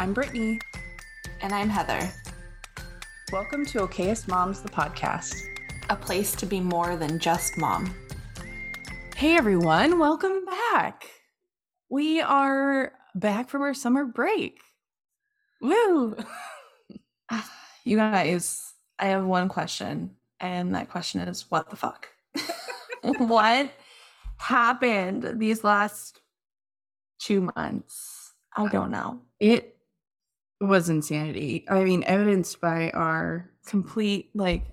I'm Brittany. And I'm Heather. Welcome to Okayest Moms, the podcast, a place to be more than just mom. Hey everyone, welcome back. We are back from our summer break. Woo! Ah, you guys, I have one question, and that question is what the fuck? what happened these last two months? I don't know. It was insanity. I mean, evidenced by our complete like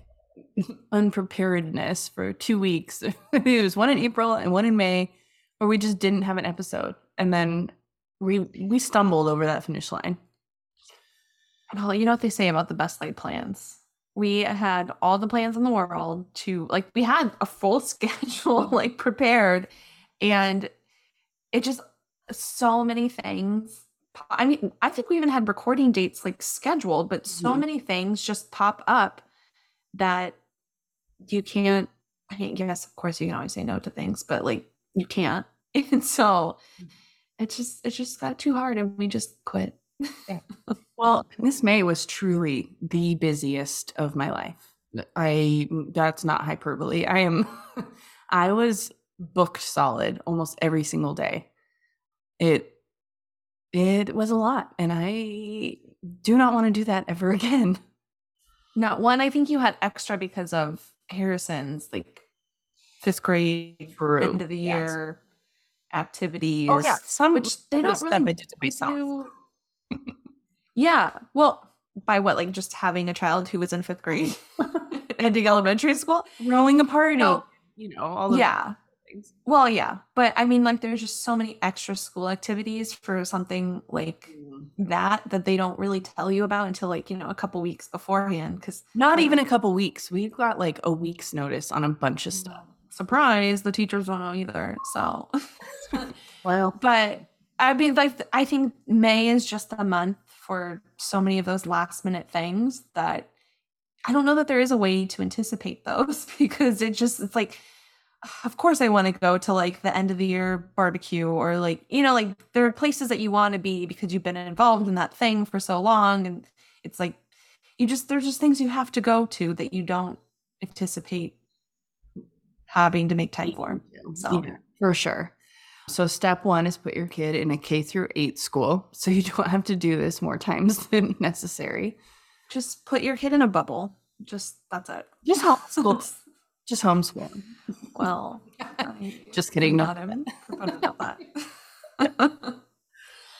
unpreparedness for two weeks. it was one in April and one in May where we just didn't have an episode. And then we we stumbled over that finish line. Well, you know what they say about the best laid plans. We had all the plans in the world to like we had a full schedule like prepared and it just so many things I mean, I think we even had recording dates like scheduled, but so mm-hmm. many things just pop up that you can't. I mean, yes, of course, you can always say no to things, but like you can't. And so it just it just got too hard, and we just quit. well, this May was truly the busiest of my life. I that's not hyperbole. I am. I was booked solid almost every single day. It it was a lot, and I do not want to do that ever again. not one, I think you had extra because of Harrison's like fifth grade True. end of the year yes. activities. Oh, yeah. Some which they don't really do. yeah. Well, by what? Like just having a child who was in fifth grade, ending elementary school, throwing a party. No. You know, all yeah things. Well, yeah, but I mean, like, there's just so many extra school activities for something like mm. that that they don't really tell you about until like you know a couple weeks beforehand. Because not even a couple weeks, we got like a week's notice on a bunch of stuff. Surprise! The teachers don't know either. So, well, but I mean, like, I think May is just a month for so many of those last minute things that I don't know that there is a way to anticipate those because it just it's like of course I want to go to like the end of the year barbecue or like you know like there are places that you want to be because you've been involved in that thing for so long and it's like you just there's just things you have to go to that you don't anticipate having to make time for. So yeah, for sure. So step 1 is put your kid in a K through 8 school so you don't have to do this more times than necessary. Just put your kid in a bubble. Just that's it. Just homeschool. Just homeschool. Well, just kidding. Not him. about that.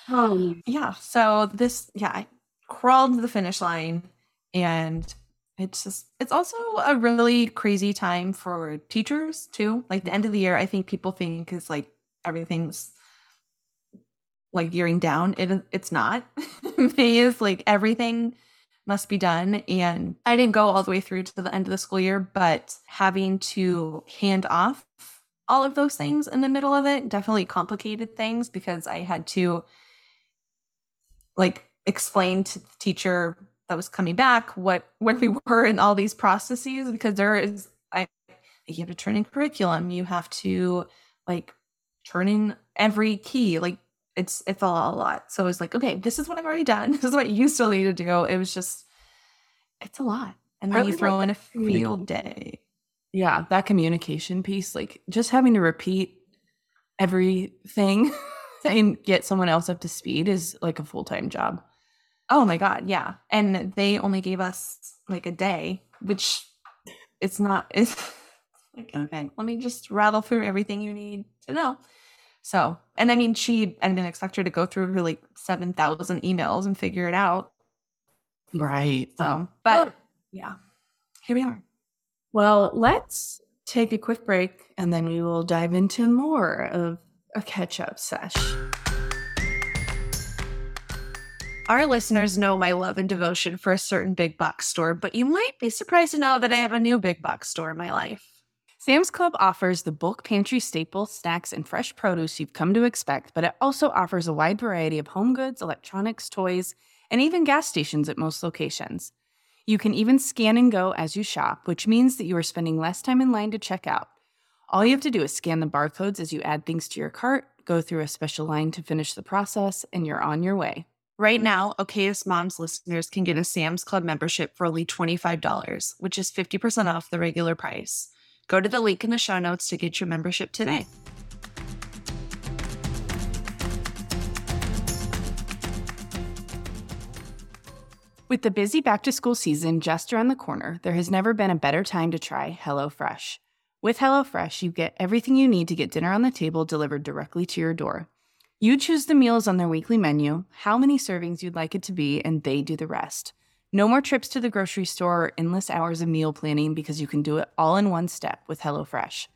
um, yeah. So this, yeah, I crawled to the finish line, and it's just, it's also a really crazy time for teachers too. Like the end of the year, I think people think is like everything's like gearing down. It it's not. May is like everything must be done. And I didn't go all the way through to the end of the school year, but having to hand off all of those things in the middle of it definitely complicated things because I had to like explain to the teacher that was coming back what where we were in all these processes because there is I you have to turn in curriculum, you have to like turn in every key, like it's it's a lot. So it's like, okay, this is what I've already done. This is what you still need to do. It was just it's a lot. And then you throw in a field day. Yeah, that communication piece, like just having to repeat everything and get someone else up to speed is like a full-time job. Oh my god, yeah. And they only gave us like a day, which it's not it's like okay, let me just rattle through everything you need to know. So, and I mean, she, I didn't expect her to go through her like 7,000 emails and figure it out. Right. So, but yeah, here we are. Well, let's take a quick break and then we will dive into more of a catch up sesh. Our listeners know my love and devotion for a certain big box store, but you might be surprised to know that I have a new big box store in my life. Sam's Club offers the bulk pantry staples, snacks, and fresh produce you've come to expect, but it also offers a wide variety of home goods, electronics, toys, and even gas stations at most locations. You can even scan and go as you shop, which means that you are spending less time in line to check out. All you have to do is scan the barcodes as you add things to your cart, go through a special line to finish the process, and you're on your way. Right now, Okayest Moms listeners can get a Sam's Club membership for only $25, which is 50% off the regular price. Go to the link in the show notes to get your membership today. With the busy back to school season just around the corner, there has never been a better time to try HelloFresh. With HelloFresh, you get everything you need to get dinner on the table delivered directly to your door. You choose the meals on their weekly menu, how many servings you'd like it to be, and they do the rest. No more trips to the grocery store or endless hours of meal planning because you can do it all in one step with HelloFresh.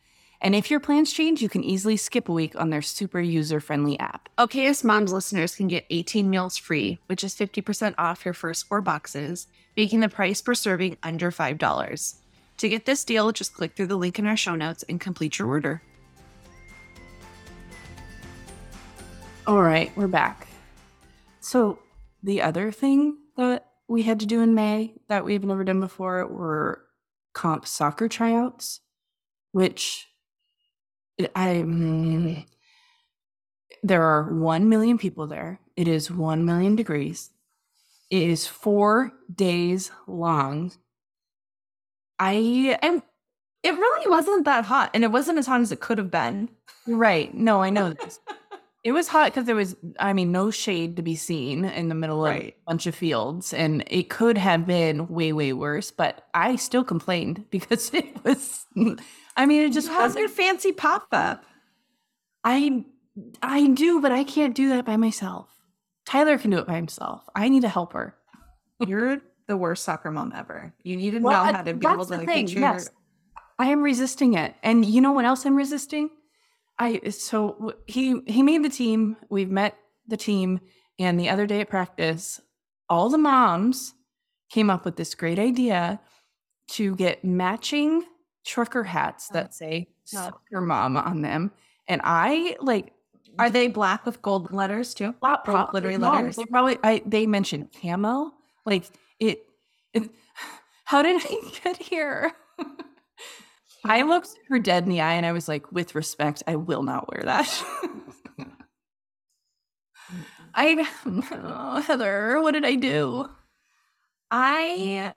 And if your plans change, you can easily skip a week on their super user friendly app. Okayest Moms listeners can get 18 meals free, which is 50% off your first four boxes, making the price per serving under $5. To get this deal, just click through the link in our show notes and complete your order. All right, we're back. So, the other thing that we had to do in May that we've never done before were comp soccer tryouts, which I mm, there are 1 million people there. It is 1 million degrees. It is 4 days long. I And it really wasn't that hot, and it wasn't as hot as it could have been. right. No, I know this. It was hot because there was, I mean, no shade to be seen in the middle of Right. a bunch of fields, and it could have been way, way worse. But I still complained because it was. I mean, it just wasn't. your fancy pop up. I, I do, but I can't do that by myself. Tyler can do it by himself. I need a helper. You're the worst soccer mom ever. You need to know uh, how to be able to like, thing, yes. I am resisting it, and you know what else I'm resisting? I so he he made the team. We've met the team, and the other day at practice, all the moms came up with this great idea to get matching trucker hats that say. "soccer mom" on them, and I like Are they black with gold letters too? Black, glittery no, letters. They probably I they mentioned camo. Like it, it how did I get here? I looked her dead in the eye and I was like, with respect, I will not wear that. I oh, Heather, what did I do? I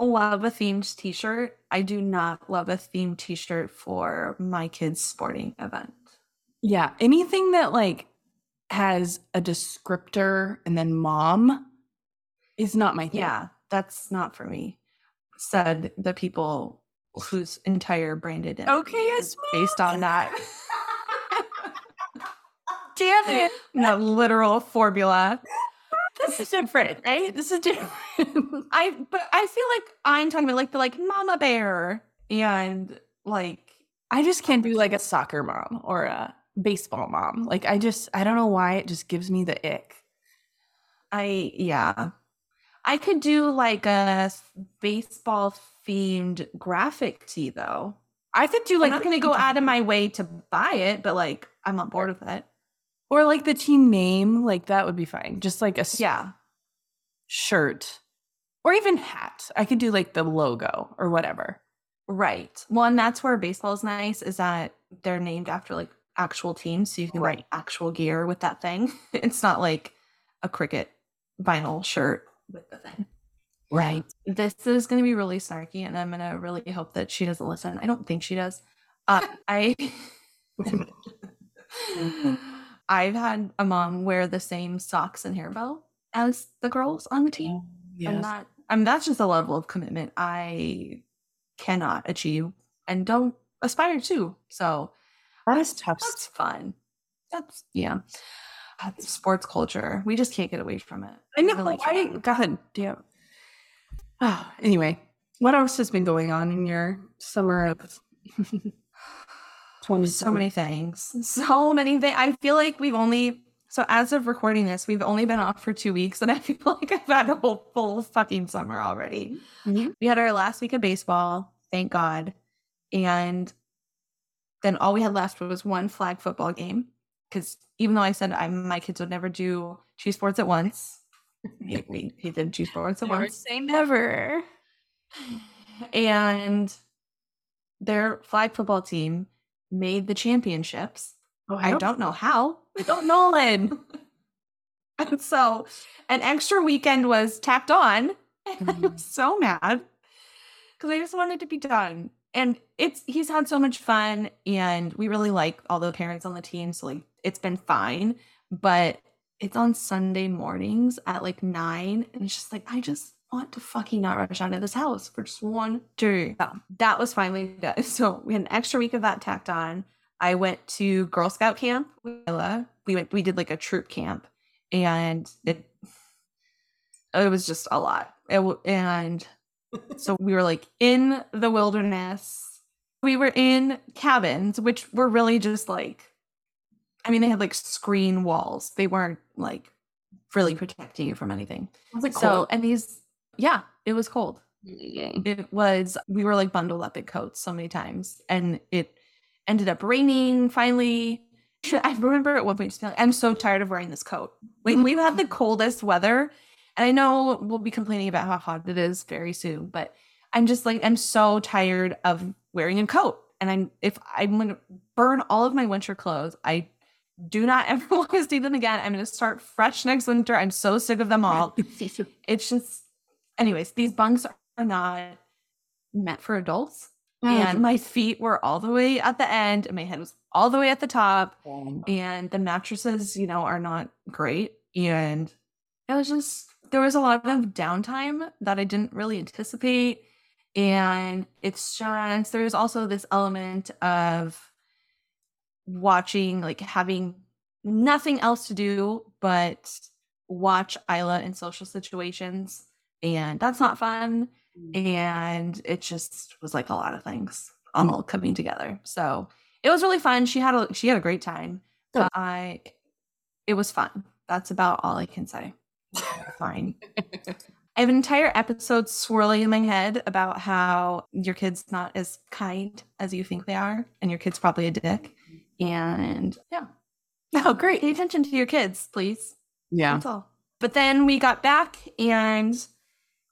love a themed t-shirt. I do not love a themed t-shirt for my kids' sporting event. Yeah, anything that like has a descriptor and then mom is not my thing. Yeah, that's not for me. Said the people whose entire branded identity Okay, is based on that. Damn it. that literal formula. This is different, right? This is different. I but I feel like I'm talking about like the like mama bear and like I just can't do like a soccer mom or a baseball mom. Like I just I don't know why it just gives me the ick. I yeah. I could do like a baseball themed graphic tee though. I could do like I'm not going to go out of my way to buy it, but like I'm on board with it. or like the team name, like that would be fine. Just like a Yeah. shirt or even hat. I could do like the logo or whatever. Right. Well, and that's where baseball is nice is that they're named after like actual teams, so you can Right. get actual gear with that thing. It's not like a cricket vinyl shirt with the thing. Right. This is going to be really snarky, and I'm going to really hope that she doesn't listen. I don't think she does. Uh, I I've had a mom wear the same socks and hair bow as the girls on the team. I'm not. I mean, that's just a level of commitment I cannot achieve and don't aspire to. So that is tough. that's fun. That's yeah. That's sports culture. We just can't get away from it. I know. really I. God damn. Oh, anyway, what else has been going on in your summer of 20? so many things. So many things. I feel like we've only so as of recording this, we've only been off for two weeks, and I feel like I've had a whole full fucking summer already. Mhm. We had our last week of baseball, thank God, and then all we had left was one flag football game. Because even though I said I, my kids would never do two sports at once, he did two sports at Never once. say never. and their flag football team made the championships. Oh, I don't know how. I don't know, Lynn. And so an extra weekend was tacked on. And I Mhm. was so mad because I just wanted to be done. And it's he's had so much fun and we really like all the parents on the team. So like it's been fine. But it's on Sunday mornings at like nine. And it's just like, I just want to fucking not rush out of this house for just one day. That was finally done. So we had an extra week of that tacked on. I went to Girl Scout camp with Ella. We went we did like a troop camp and it it was just a lot. It, and so we were like in the wilderness. We were in cabins, which were really just like, I mean, they had like screen walls. They weren't like really protecting you from anything. Was it So, and these, yeah, it was cold. Yay. It was, we were like bundled up in coats so many times. And it ended up raining finally. I remember at one point just being like, I'm so tired of wearing this coat. Like, we've had the coldest weather. And I know we'll be complaining about how hot it is very soon, but I'm just like, I'm so tired of wearing a coat. And I'm, if I'm going to burn all of my winter clothes, I do not ever want to see them again. I'm going to start fresh next winter. I'm so sick of them all. It's just anyways these bunks are not meant for adults. And my feet were all the way at the end and my head was all the way at the top and the mattresses you know are not great. And it was just there was a lot of downtime that i didn't really anticipate. And it's just there's also this element of watching like having nothing else to do but watch Isla in social situations and that's not fun. Mm. And it just was like a lot of things all coming together. So it was really fun. She had a she had a great time oh. Good. i it was fun. That's about all i can say. Fine. I have an entire episode swirling in my head about how your kid's not as kind as you think they are and your kid's probably a dick and yeah Oh, great. pay attention to your kids please Yeah. that's all. But then we got back, and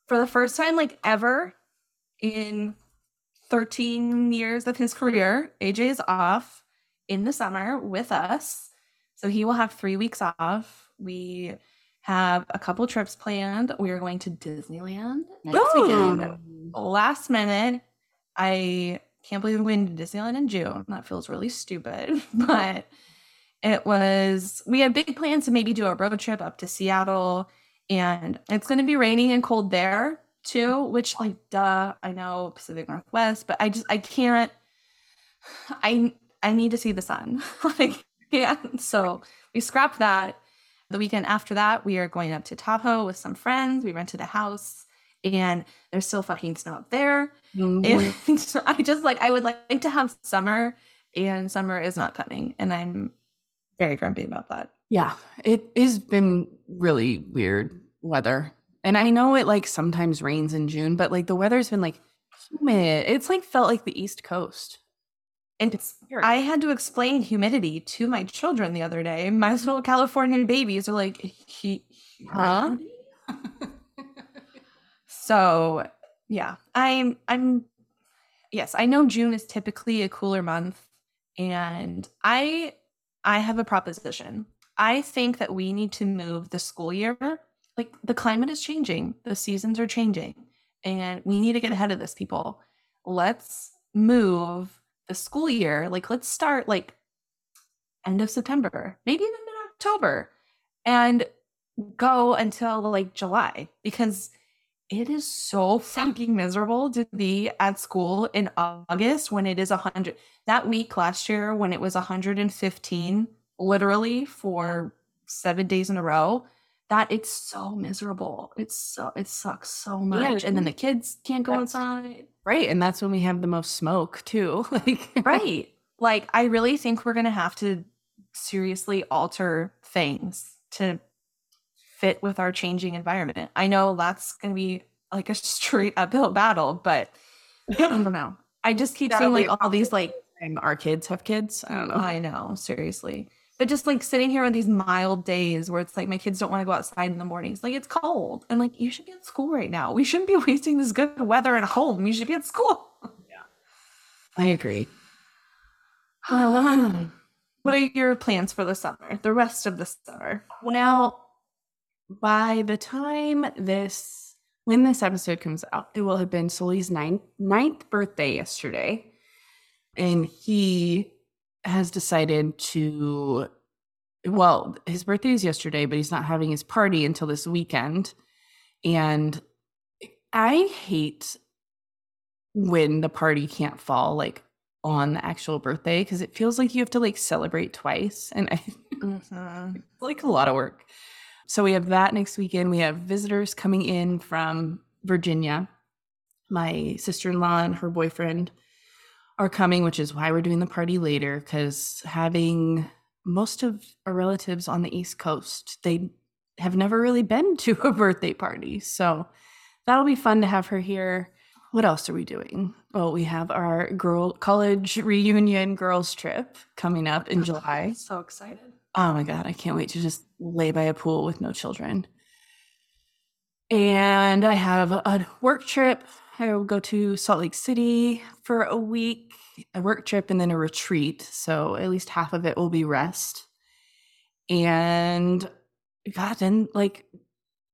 for the first time, like ever in 13 years of his career, AJ is off in the summer with us. So he will have three weeks off. We have a couple trips planned. We are going to Disneyland next weekend. Last minute, I can't believe we're going to Disneyland in June. That feels really stupid, but it was we had big plans to maybe do a road trip up to Seattle and it's going to be raining and cold there too which like duh I know Pacific Northwest but I just I can't I I need to see the sun. Like yeah so we scrapped that. The weekend after that we are going up to Tahoe with some friends. We rented a house and there's still fucking snow there Mhm. and I just like I would like to have summer and summer is not coming and I'm very grumpy about that. Yeah, it has been really weird weather. And I know it like sometimes rains in June, but like the weather's been like humid. It's like felt like the East Coast. And I had to explain humidity to my children the other day. My little Californian babies are like, he, huh? So yeah, I'm I'm yes, I know June is typically a cooler month and I I have a proposition. I think that we need to move the school year. Like the climate is changing, the seasons are changing, and we need to get ahead of this, people. Let's move the school year. Like let's start like end of September, maybe even mid October, and go until like July because it is so fucking miserable to be at school in August when it is 100. That week last year when it was 115, literally for seven days in a row, that it's so miserable. It's so, it sucks so much. and then the kids can't go That's- outside. right. And that's when we have the most smoke too. like Right. Like, I really think we're going to have to seriously alter things to fit with our changing environment. I know that's going to be like a straight uphill battle, but I don't know. I just keep That'll seeing like all these like our kids have kids. I don't know. I know, seriously. But just like sitting here on these mild days where it's like my kids don't want to go outside in the mornings. Like it's cold. And like you should be at school right now. We shouldn't be wasting this good weather at home. You should be at school. Yeah. I agree. what are your plans for the summer? The rest of the summer? Well, by the time this when this episode comes out, it will have been Sully's ninth, ninth birthday yesterday. And he has decided to well, his birthday is yesterday, but he's not having his party until this weekend. And I hate when the party can't fall like on the actual birthday because it feels like you have to like celebrate twice. And I mm-hmm. like a lot of work. So we have that next weekend. We have visitors coming in from Virginia. My sister in law and her boyfriend are coming, which is why we're doing the party later because having most of our relatives on the East Coast, they have never really been to a birthday party. So that'll be fun to have her here. What else are we doing? Well, we have our girl college reunion girls trip coming up in July. So excited. Oh my god, I can't wait to just lay by a pool with no children. And I have a work trip. I will go to Salt Lake City for a week a work trip and then a retreat. So at least half of it will be rest. And God, and like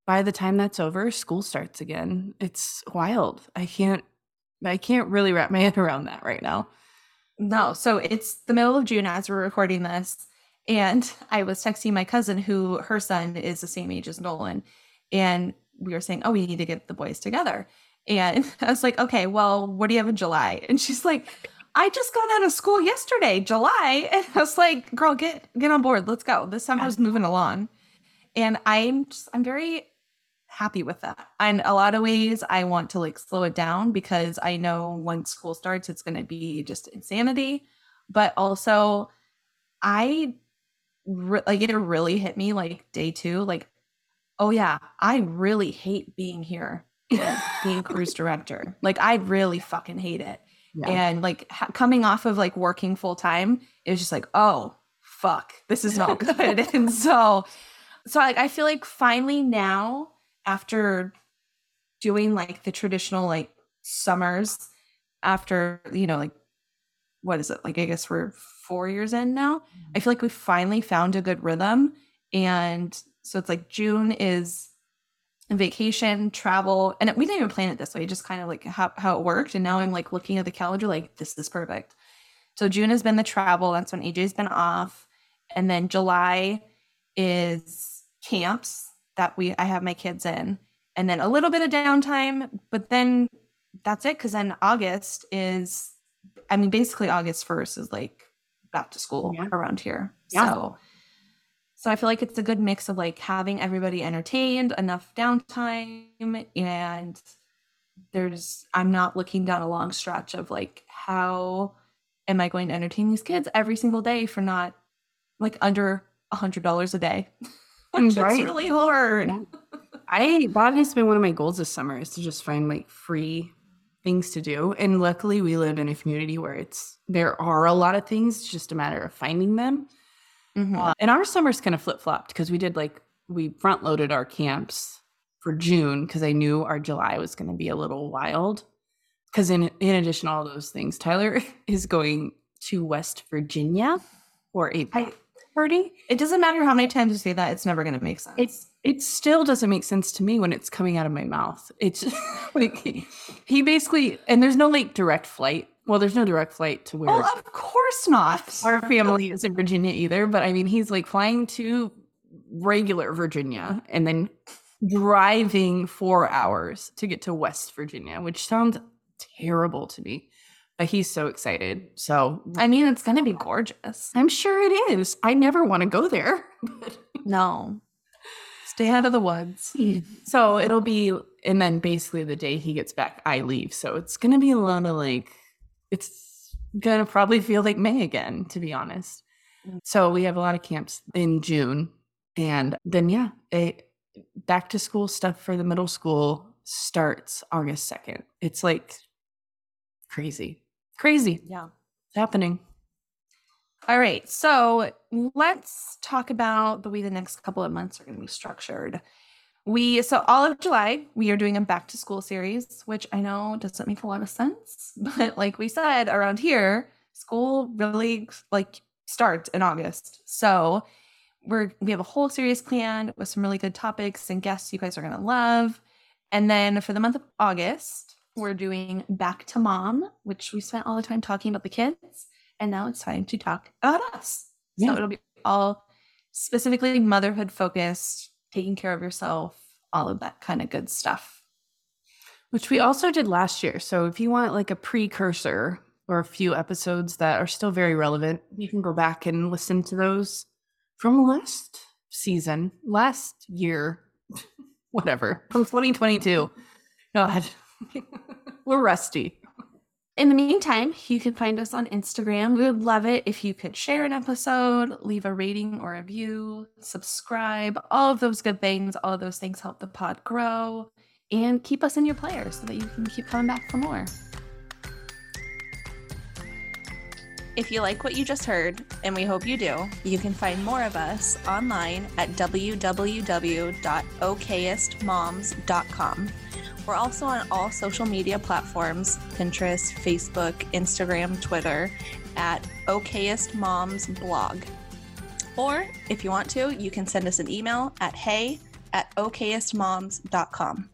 by the time that's over, school starts again. It's wild. I can't I can't really wrap my head around that right now. No, so it's the middle of June as we're recording this. And I was texting my cousin who her son is the same age as Nolan. And we were saying, Oh, we need to get the boys together. And I was like, okay, well, what do you have in July? And she's like, I just got out of school yesterday, July. And I was like, girl, get get on board. Let's go. This time I was moving along. And I'm just I'm very happy with that. In a lot of ways, I want to like slow it down because I know once school starts, it's gonna be just insanity. But also I re- like it really hit me like day two, like, oh yeah, I really hate being here, being cruise director. Like I really fucking hate it. Yeah. And like ha- coming off of like working full time, it was just like, oh, fuck, this is not good. and so, so like, I feel like finally now, after doing like the traditional like summers, after, you know, like, what is it? Like, I guess we're four years in now. Mm-hmm. I feel like we finally found a good rhythm. And so it's like June is vacation, travel, and we didn't even plan it this way, just kind of like how, how it worked. And now I'm like looking at the calendar, like, this is perfect. So June has been the travel. That's when AJ's been off. And then July is camps that we I have my kids in. And then a little bit of downtime, but then that's it. Cause then August is I mean, basically August 1st is like back to school yeah. around here. Yeah. So so I feel like it's a good mix of like having everybody entertained, enough downtime, and there's I'm not looking down a long stretch of like how am I going to entertain these kids every single day for not like under a hundred dollars a day. Which right. really hard. I that has been one of my goals this summer is to just find like free things to do. And luckily we live in a community where it's there are a lot of things, it's just a matter of finding them. Mm-hmm. Uh, and our summers kind of flip flopped because we did like we front loaded our camps for June because I knew our July was going to be a little wild. Because in in addition to all those things, Tyler is going to West Virginia for a I, party. It doesn't matter how many times you say that; it's never going to make sense. It's it still doesn't make sense to me when it's coming out of my mouth. It's like he, he basically and there's no like direct flight well, there's no direct flight to where. Oh, of course not. Our family is in Virginia either, but I mean, he's like flying to regular Virginia and then driving four hours to get to West Virginia, which sounds terrible to me. But he's so excited. So, I mean, it's going to be gorgeous. I'm sure it is. I never want to go there. no. Stay out of the woods. So it'll be, and then basically the day he gets back, I leave. So it's going to be a lot of like it's gonna probably feel like May again, to be honest. So we have a lot of camps in June, and then yeah, it, back to school stuff for the middle school starts August second. It's like crazy, crazy. Yeah, it's happening. All right, so let's talk about the way the next couple of months are going to be structured. We so all of July we are doing a back to school series, which I know doesn't make a lot of sense, but like we said around here, school really like starts in August. So we're we have a whole series planned with some really good topics and guests you guys are gonna love. And then for the month of August, we're doing Back to Mom, which we spent all the time talking about the kids, and now it's time to talk about us. Yeah. So it'll be all specifically motherhood focused, taking care of yourself, all of that kind of good stuff. Which we also did last year. So if you want like a precursor or a few episodes that are still very relevant, you can go back and listen to those from last season, last year, whatever, from 2022. God, we're rusty. In the meantime, you can find us on Instagram. We would love it if you could share an episode, leave a rating or a review, subscribe, all of those good things. All of those things help the pod grow and keep us in your players so that you can keep coming back for more. If you like what you just heard, and we hope you do, you can find more of us online at www.okayestmoms.com. We're also on all social media platforms Pinterest, Facebook, Instagram, Twitter at Okayest Moms Blog. Or if you want to, you can send us an email at hey at okayestmoms.com.